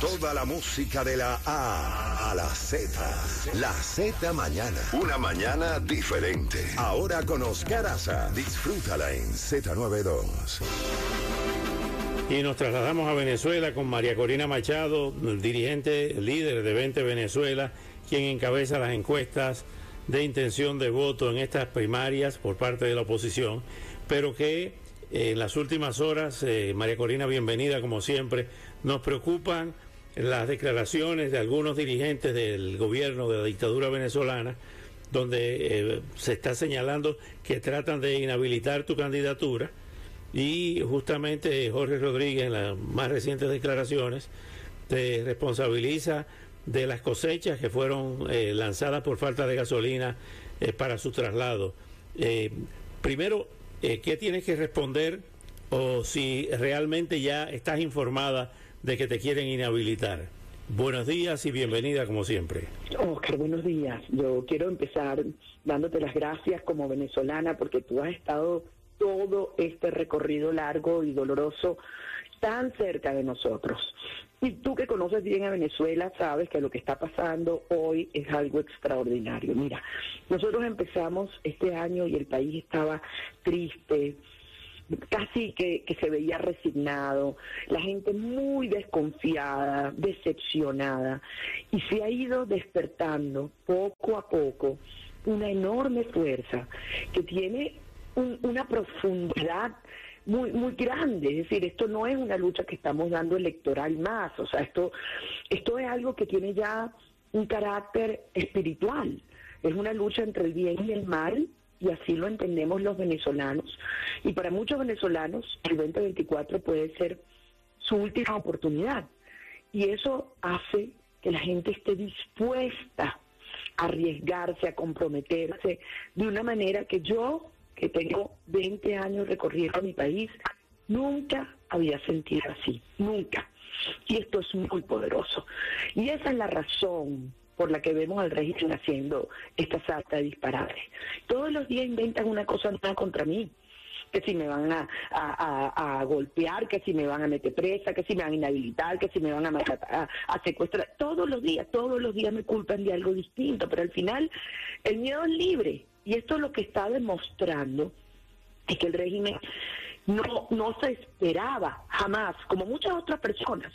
Toda la música de la A a la Z. La Z mañana. Una mañana diferente. Ahora con Oscar Aza. Disfrútala en Z92. Y nos trasladamos a Venezuela con María Corina Machado, dirigente líder de 20 Venezuela, quien encabeza las encuestas de intención de voto en estas primarias por parte de la oposición, pero que en las últimas horas, eh, María Corina, bienvenida como siempre, nos preocupan las declaraciones de algunos dirigentes del gobierno de la dictadura venezolana, donde eh, se está señalando que tratan de inhabilitar tu candidatura y justamente Jorge Rodríguez en las más recientes declaraciones te responsabiliza de las cosechas que fueron eh, lanzadas por falta de gasolina eh, para su traslado. primero, ¿qué tienes que responder o si realmente ya estás informada de que te quieren inhabilitar. Buenos días y bienvenida como siempre. Oscar, buenos días. Yo quiero empezar dándote las gracias como venezolana porque tú has estado todo este recorrido largo y doloroso tan cerca de nosotros. Y tú que conoces bien a Venezuela sabes que lo que está pasando hoy es algo extraordinario. Mira, nosotros empezamos este año y el país estaba triste, casi que, se veía resignado, la gente muy desconfiada, decepcionada, y se ha ido despertando poco a poco una enorme fuerza que tiene una profundidad muy muy grande, es decir, esto no es una lucha que estamos dando electoral más, o sea, esto esto es algo que tiene ya un carácter espiritual, es una lucha entre el bien y el mal y así lo entendemos los venezolanos. Y para muchos venezolanos el 2024 puede ser su última oportunidad. Y eso hace que la gente esté dispuesta a arriesgarse, a comprometerse de una manera que yo, que tengo 20 años recorriendo mi país, nunca había sentido así, nunca. Y esto es muy poderoso. Y esa es la razón por la que vemos al régimen haciendo esta salta de disparates. Todos los días inventan una cosa nueva contra mí que si me van a, golpear, que si me van a meter presa, que si me van a inhabilitar, que si me van a, a, a, secuestrar. Todos los días, todos los días me culpan de algo distinto, pero al final el miedo es libre. Y esto es lo que está demostrando es que el régimen no, no se esperaba jamás, como muchas otras personas,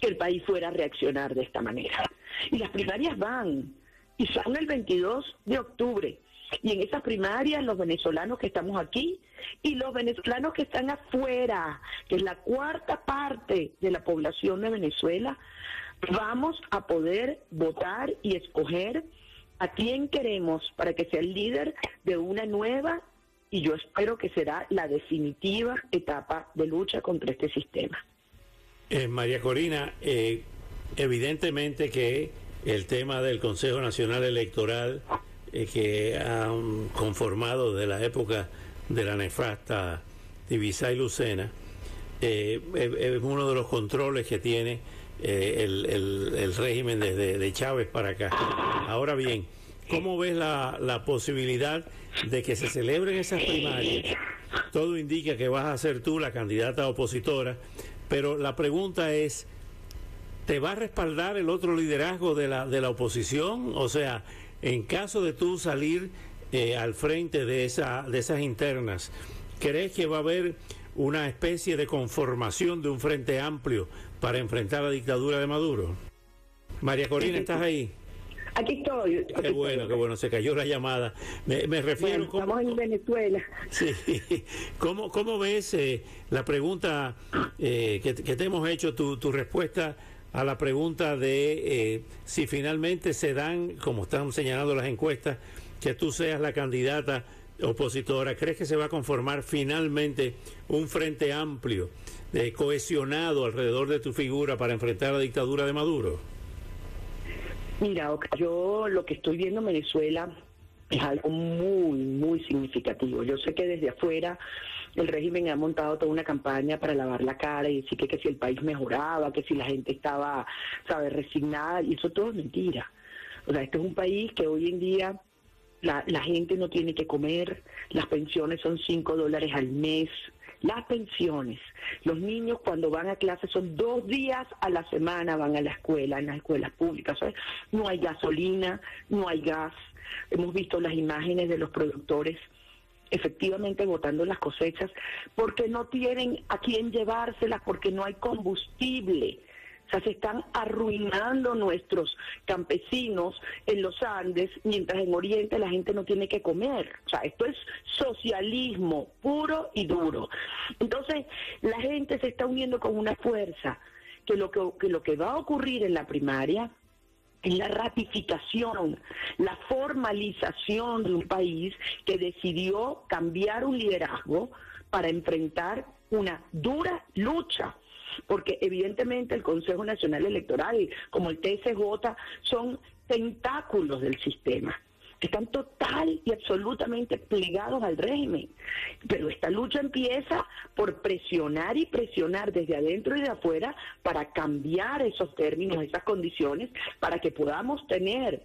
que el país fuera a reaccionar de esta manera. Y las primarias van, y son el 22 de octubre. Y en esas primarias los venezolanos que estamos aquí y los venezolanos que están afuera, que es la cuarta parte de la población de Venezuela, vamos a poder votar y escoger a quién queremos para que sea el líder de una nueva y yo espero que será la definitiva etapa de lucha contra este sistema. Eh, María Corina, eh, evidentemente que el tema del Consejo Nacional Electoral eh, que han conformado de la época de la nefasta Divisa y Lucena es uno de los controles que tiene el, régimen desde de Chávez para acá. Ahora bien, ¿cómo ves la, la posibilidad de que se celebren esas primarias? Todo indica que vas a ser tú la candidata opositora pero la pregunta es, ¿te va a respaldar el otro liderazgo de la, de la oposición? O sea, en caso de tú salir eh, al frente de, esa, de esas internas, ¿crees que va a haber una especie de conformación de un frente amplio para enfrentar la dictadura de Maduro? María Corina, ¿estás ahí? Aquí estoy. qué bueno, qué bueno, se cayó la llamada. Me, refiero... estamos en Venezuela. Sí, ¿cómo, cómo ves eh, la pregunta eh, que, te hemos hecho, tu, tu respuesta a la pregunta de eh, si finalmente se dan, como están señalando las encuestas, que tú seas la candidata opositora, ¿crees que se va a conformar finalmente un frente amplio, cohesionado alrededor de tu figura para enfrentar la dictadura de Maduro? Mira, yo lo que estoy viendo en Venezuela es algo muy, muy significativo. Yo sé que desde afuera el régimen ha montado toda una campaña para lavar la cara y decir que, que si el país mejoraba, que si la gente estaba, sabe, resignada, y eso todo es mentira. O sea, este es un país que hoy en día la, la gente no tiene que comer, las pensiones son 5 dólares al mes, las pensiones. Los niños cuando van a clase son dos días a la semana van a la escuela, en las escuelas públicas. No hay gasolina, no hay gas. Hemos visto las imágenes de los productores efectivamente botando las cosechas porque no tienen a quién llevárselas, porque no hay combustible sea, se están arruinando nuestros campesinos en los Andes, mientras en Oriente la gente no tiene que comer. O sea, esto es socialismo puro y duro. Entonces, la gente se está uniendo con una fuerza que lo que, que lo que va a ocurrir en la primaria la ratificación, la formalización de un país que decidió cambiar un liderazgo para enfrentar una dura lucha. Porque evidentemente el Consejo Nacional Electoral, como el TSJ, son tentáculos del sistema que están total y absolutamente plegados al régimen. Pero esta lucha empieza por presionar y presionar desde adentro y de afuera para cambiar esos términos, esas condiciones, para que podamos tener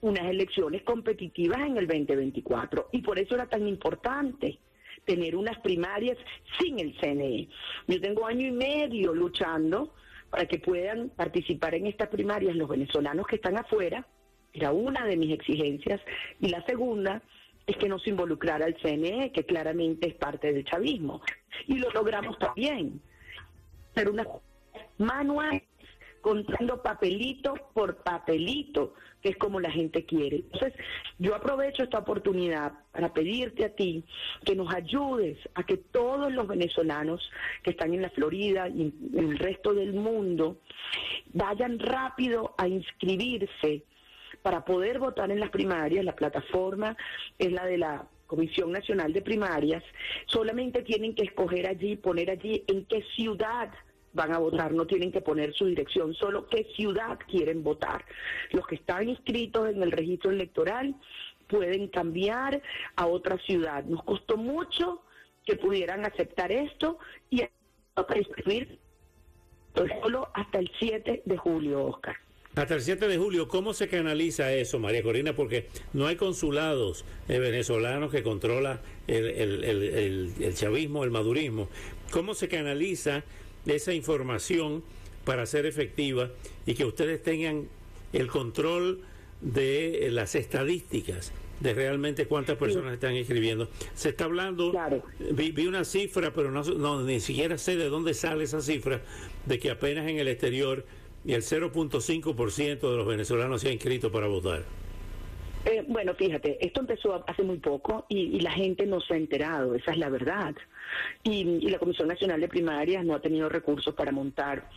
unas elecciones competitivas en el 2024. Y por eso era tan importante tener unas primarias sin el CNE. Yo tengo año y medio luchando para que puedan participar en estas primarias los venezolanos que están afuera, era una de mis exigencias, y la segunda es que no se involucrara el CNE, que claramente es parte del chavismo. Y lo logramos también. Pero una manual contando papelito por papelito, que es como la gente quiere. Entonces, yo aprovecho esta oportunidad para pedirte a ti que nos ayudes a que todos los venezolanos que están en la Florida y en el resto del mundo vayan rápido a inscribirse para poder votar en las primarias. La plataforma es la de la Comisión Nacional de Primarias. Solamente tienen que escoger allí, poner allí en qué ciudad van a votar, no tienen que poner su dirección, solo qué ciudad quieren votar. Los que están inscritos en el registro electoral pueden cambiar a otra ciudad. Nos costó mucho que pudieran aceptar esto y para inscribir solo hasta el 7 de julio, Oscar. Hasta el 7 de julio, ¿cómo se canaliza eso, María Corina? Porque no hay consulados eh, venezolanos que controla el, el, chavismo, el madurismo. ¿Cómo se canaliza esa información para ser efectiva y que ustedes tengan el control de las estadísticas de realmente cuántas personas están escribiendo. Se está hablando, vi, una cifra, pero no, no, ni siquiera sé de dónde sale esa cifra, de que apenas en el exterior el 0.5% de los venezolanos se ha inscrito para votar. Eh, bueno, fíjate, esto empezó hace muy poco y, la gente no se ha enterado, esa es la verdad. Y, la Comisión Nacional de Primarias no ha tenido recursos para montar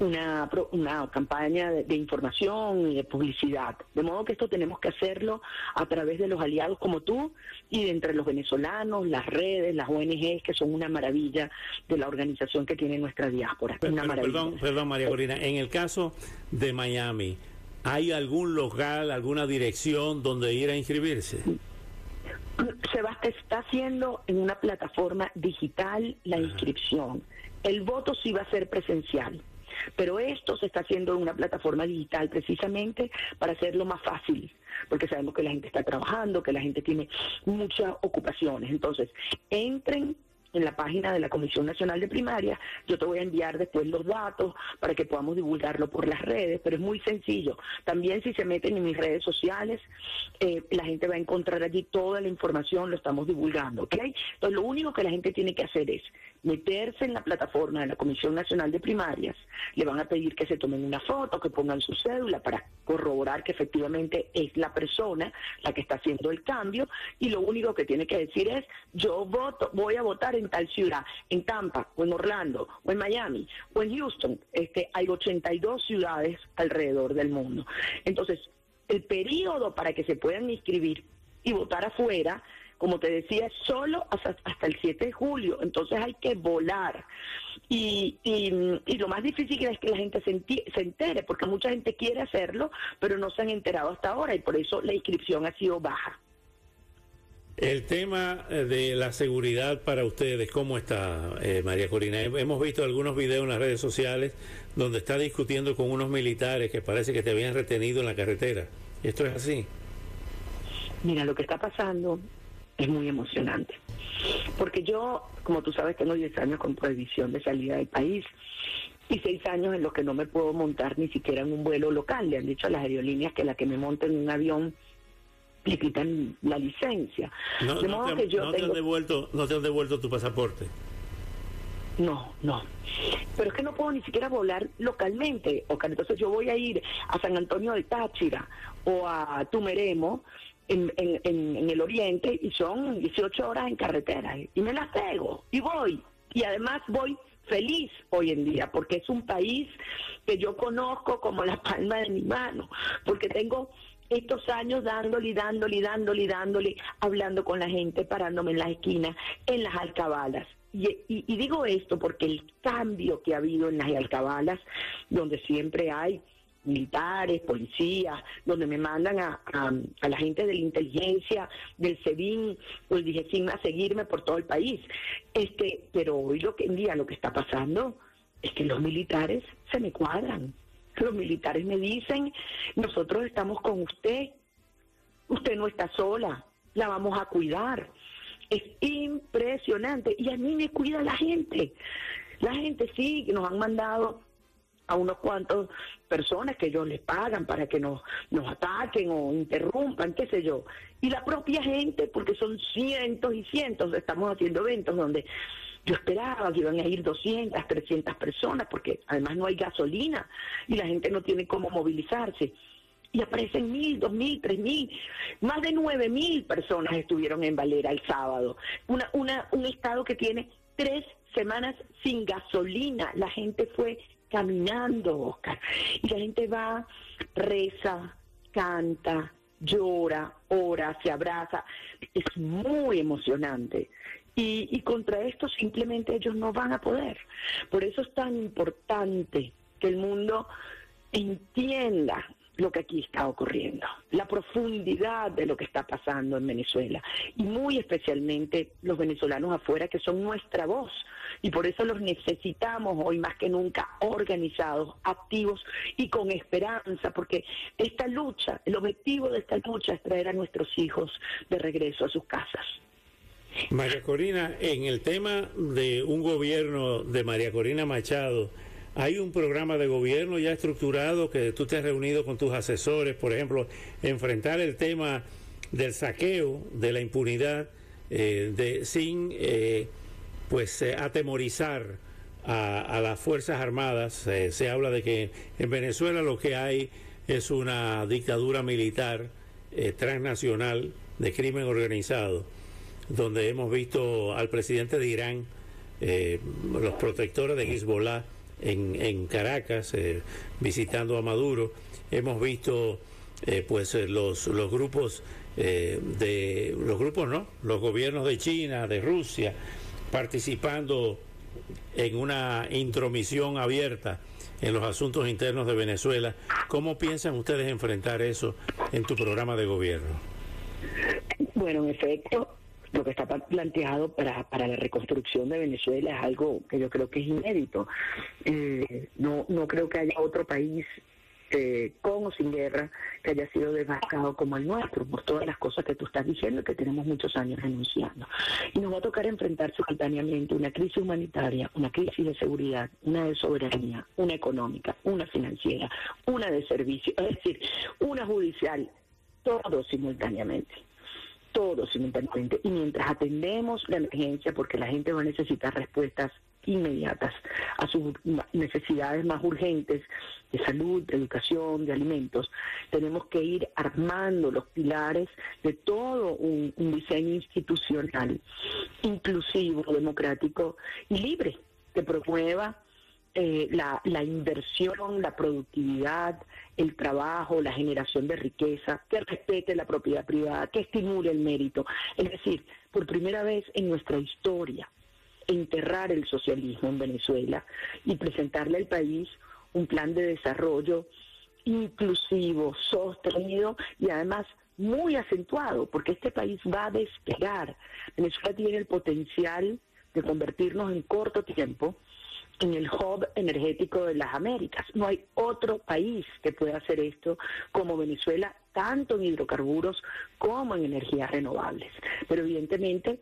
una, una campaña de, información y de publicidad. De modo que esto tenemos que hacerlo a través de los aliados como tú y de entre los venezolanos, las redes, las ONGs, que son una maravilla de la organización que tiene nuestra diáspora. perdón, perdón, María Corina, en el caso de Miami, ¿Hay algún local, alguna dirección donde ir a inscribirse? Se va, está haciendo en una plataforma digital la inscripción. El voto sí va a ser presencial, pero esto se está haciendo en una plataforma digital precisamente para hacerlo más fácil, porque sabemos que la gente está trabajando, que la gente tiene muchas ocupaciones. Entonces, entren en la página de la Comisión Nacional de Primaria. Yo te voy a enviar después los datos para que podamos divulgarlo por las redes, pero es muy sencillo. También si se meten en mis redes sociales, eh, la gente va a encontrar allí toda la información, lo estamos divulgando, ¿ok? Entonces lo único que la gente tiene que hacer es meterse en la plataforma de la Comisión Nacional de Primarias, le van a pedir que se tomen una foto, que pongan su cédula para corroborar que efectivamente es la persona la que está haciendo el cambio y lo único que tiene que decir es yo voto, voy a votar en tal ciudad, en Tampa o en Orlando o en Miami o en Houston, este hay 82 ciudades alrededor del mundo. Entonces, el periodo para que se puedan inscribir y votar afuera como te decía, solo hasta, el 7 de julio. Entonces hay que volar. Y, y, lo más difícil es que la gente se, se entere, porque mucha gente quiere hacerlo, pero no se han enterado hasta ahora y por eso la inscripción ha sido baja. El tema eh, de la seguridad para ustedes, ¿cómo está, eh, María Corina? Hemos visto algunos videos en las redes sociales donde está discutiendo con unos militares que parece que te habían retenido en la carretera. ¿Esto es así? Mira, lo que está pasando es muy emocionante. Porque yo, como tú sabes, tengo 10 años con prohibición de salida del país y 6 años en los que no me puedo montar ni siquiera en un vuelo local. Le han dicho a las aerolíneas que la que me monte en un avión le quitan la licencia. No, te, han devuelto, no te han devuelto tu pasaporte. No, no. Pero es que no puedo ni siquiera volar localmente. O entonces yo voy a ir a San Antonio de Táchira o a Tumeremo en, el oriente y son 18 horas en carretera. Y me las pego y voy. Y además voy feliz hoy en día, porque es un país que yo conozco como la palma de mi mano, porque tengo estos años dándole y dándole y dándole y dándole, hablando con la gente, parándome en las esquinas, en las alcabalas. Y, digo esto porque el cambio que ha habido en las alcabalas, donde siempre hay militares, policías, donde me mandan a, a, la gente de la inteligencia, del SEBIN o el DIGESIN a seguirme por todo el país. Este, pero hoy lo que en día lo que está pasando es que los militares se me cuadran. Los militares me dicen, nosotros estamos con usted, usted no está sola, la vamos a cuidar. Es impresionante y a mí me cuida la gente. La gente sí, nos han mandado a unos cuantos personas que ellos les pagan para que nos, nos ataquen o interrumpan, qué sé yo. Y la propia gente, porque son cientos y cientos, estamos haciendo eventos donde yo esperaba que iban a ir 200, 300 personas, porque además no hay gasolina y la gente no tiene cómo movilizarse. Y aparecen mil, dos mil, tres mil, más de nueve mil personas estuvieron en Valera el sábado. Una, una, un estado que tiene tres semanas sin gasolina. La gente fue caminando, Oscar. Y la gente va, reza, canta, llora, ora, se abraza. Es muy emocionante. Y, y contra esto simplemente ellos no van a poder. Por eso es tan importante que el mundo entienda lo que aquí está ocurriendo, la profundidad de lo que está pasando en Venezuela y muy especialmente los venezolanos afuera que son nuestra voz y por eso los necesitamos hoy más que nunca organizados, activos y con esperanza porque esta lucha, el objetivo de esta lucha es traer a nuestros hijos de regreso a sus casas. María Corina, en el tema de un gobierno de María Corina Machado, hay un programa de gobierno ya estructurado que tú te has reunido con tus asesores, por ejemplo, enfrentar el tema del saqueo, de la impunidad, eh, de, sin eh, pues eh, atemorizar a, las Fuerzas Armadas. se habla de que en Venezuela lo que hay es una dictadura militar transnacional de crimen organizado, donde hemos visto al presidente de Irán, los protectores de Hezbollah, en, en Caracas eh, visitando a Maduro. Hemos visto eh, pues eh, los, los grupos de los grupos no, los gobiernos de China, de Rusia participando en una intromisión abierta en los asuntos internos de Venezuela. ¿Cómo piensan ustedes enfrentar eso en tu programa de gobierno? Bueno, en efecto, lo que está planteado para, para la reconstrucción de Venezuela es algo que yo creo que es inédito. Eh, no, no creo que haya otro país eh, con o sin guerra que haya sido devastado como el nuestro, por todas las cosas que tú estás diciendo y que tenemos muchos años denunciando. Y nos va a tocar enfrentar simultáneamente una crisis humanitaria, una crisis de seguridad, una de soberanía, una económica, una financiera, una de servicio, es decir, una judicial, todo simultáneamente todo simultáneamente. Y mientras atendemos la emergencia, porque la gente va a necesitar respuestas inmediatas a sus necesidades más urgentes de salud, de educación, de alimentos, tenemos que ir armando los pilares de todo un, diseño institucional inclusivo, democrático y libre, que promueva eh, la, la, inversión, la productividad, el trabajo, la generación de riqueza, que respete la propiedad privada, que estimule el mérito. Es decir, por primera vez en nuestra historia, enterrar el socialismo en Venezuela y presentarle al país un plan de desarrollo inclusivo, sostenido y además muy acentuado, porque este país va a despegar. Venezuela tiene el potencial de convertirnos en corto tiempo en el hub energético de las Américas. No hay otro país que pueda hacer esto como Venezuela, tanto en hidrocarburos como en energías renovables. Pero evidentemente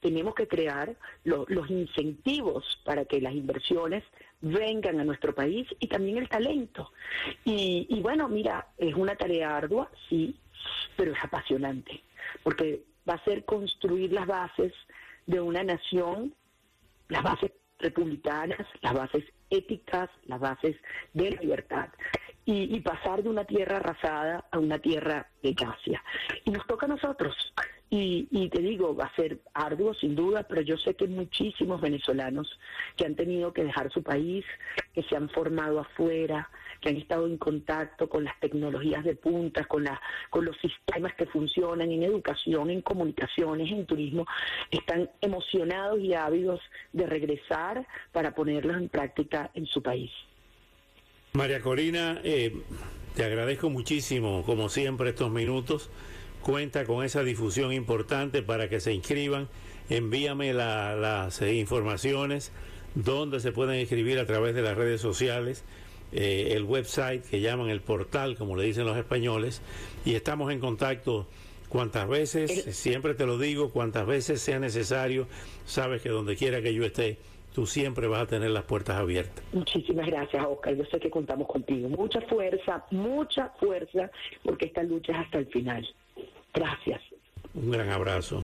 tenemos que crear los incentivos para que las inversiones vengan a nuestro país y también el talento. Y, y bueno, mira, es una tarea ardua, sí, pero es apasionante, porque va a ser construir las bases de una nación, las bases republicanas, las bases éticas, las bases de la libertad, y, pasar de una tierra arrasada a una tierra de gracia. Y nos toca a nosotros. Y, y, te digo, va a ser arduo sin duda, pero yo sé que muchísimos venezolanos que han tenido que dejar su país, que se han formado afuera, que han estado en contacto con las tecnologías de punta, con, la, con los sistemas que funcionan en educación, en comunicaciones, en turismo, están emocionados y ávidos de regresar para ponerlos en práctica en su país. María Corina, eh, te agradezco muchísimo, como siempre, estos minutos. Cuenta con esa difusión importante para que se inscriban. Envíame las eh, informaciones donde se pueden inscribir a través de las redes sociales, eh, el website que llaman el portal, como le dicen los españoles, y estamos en contacto cuantas veces, siempre te lo digo, cuantas veces sea necesario, sabes que donde quiera que yo esté, tú siempre vas a tener las puertas abiertas. Muchísimas gracias, Oscar. Yo sé que contamos contigo. Mucha fuerza, mucha fuerza, porque esta lucha es hasta el final. Gracias. Un gran abrazo.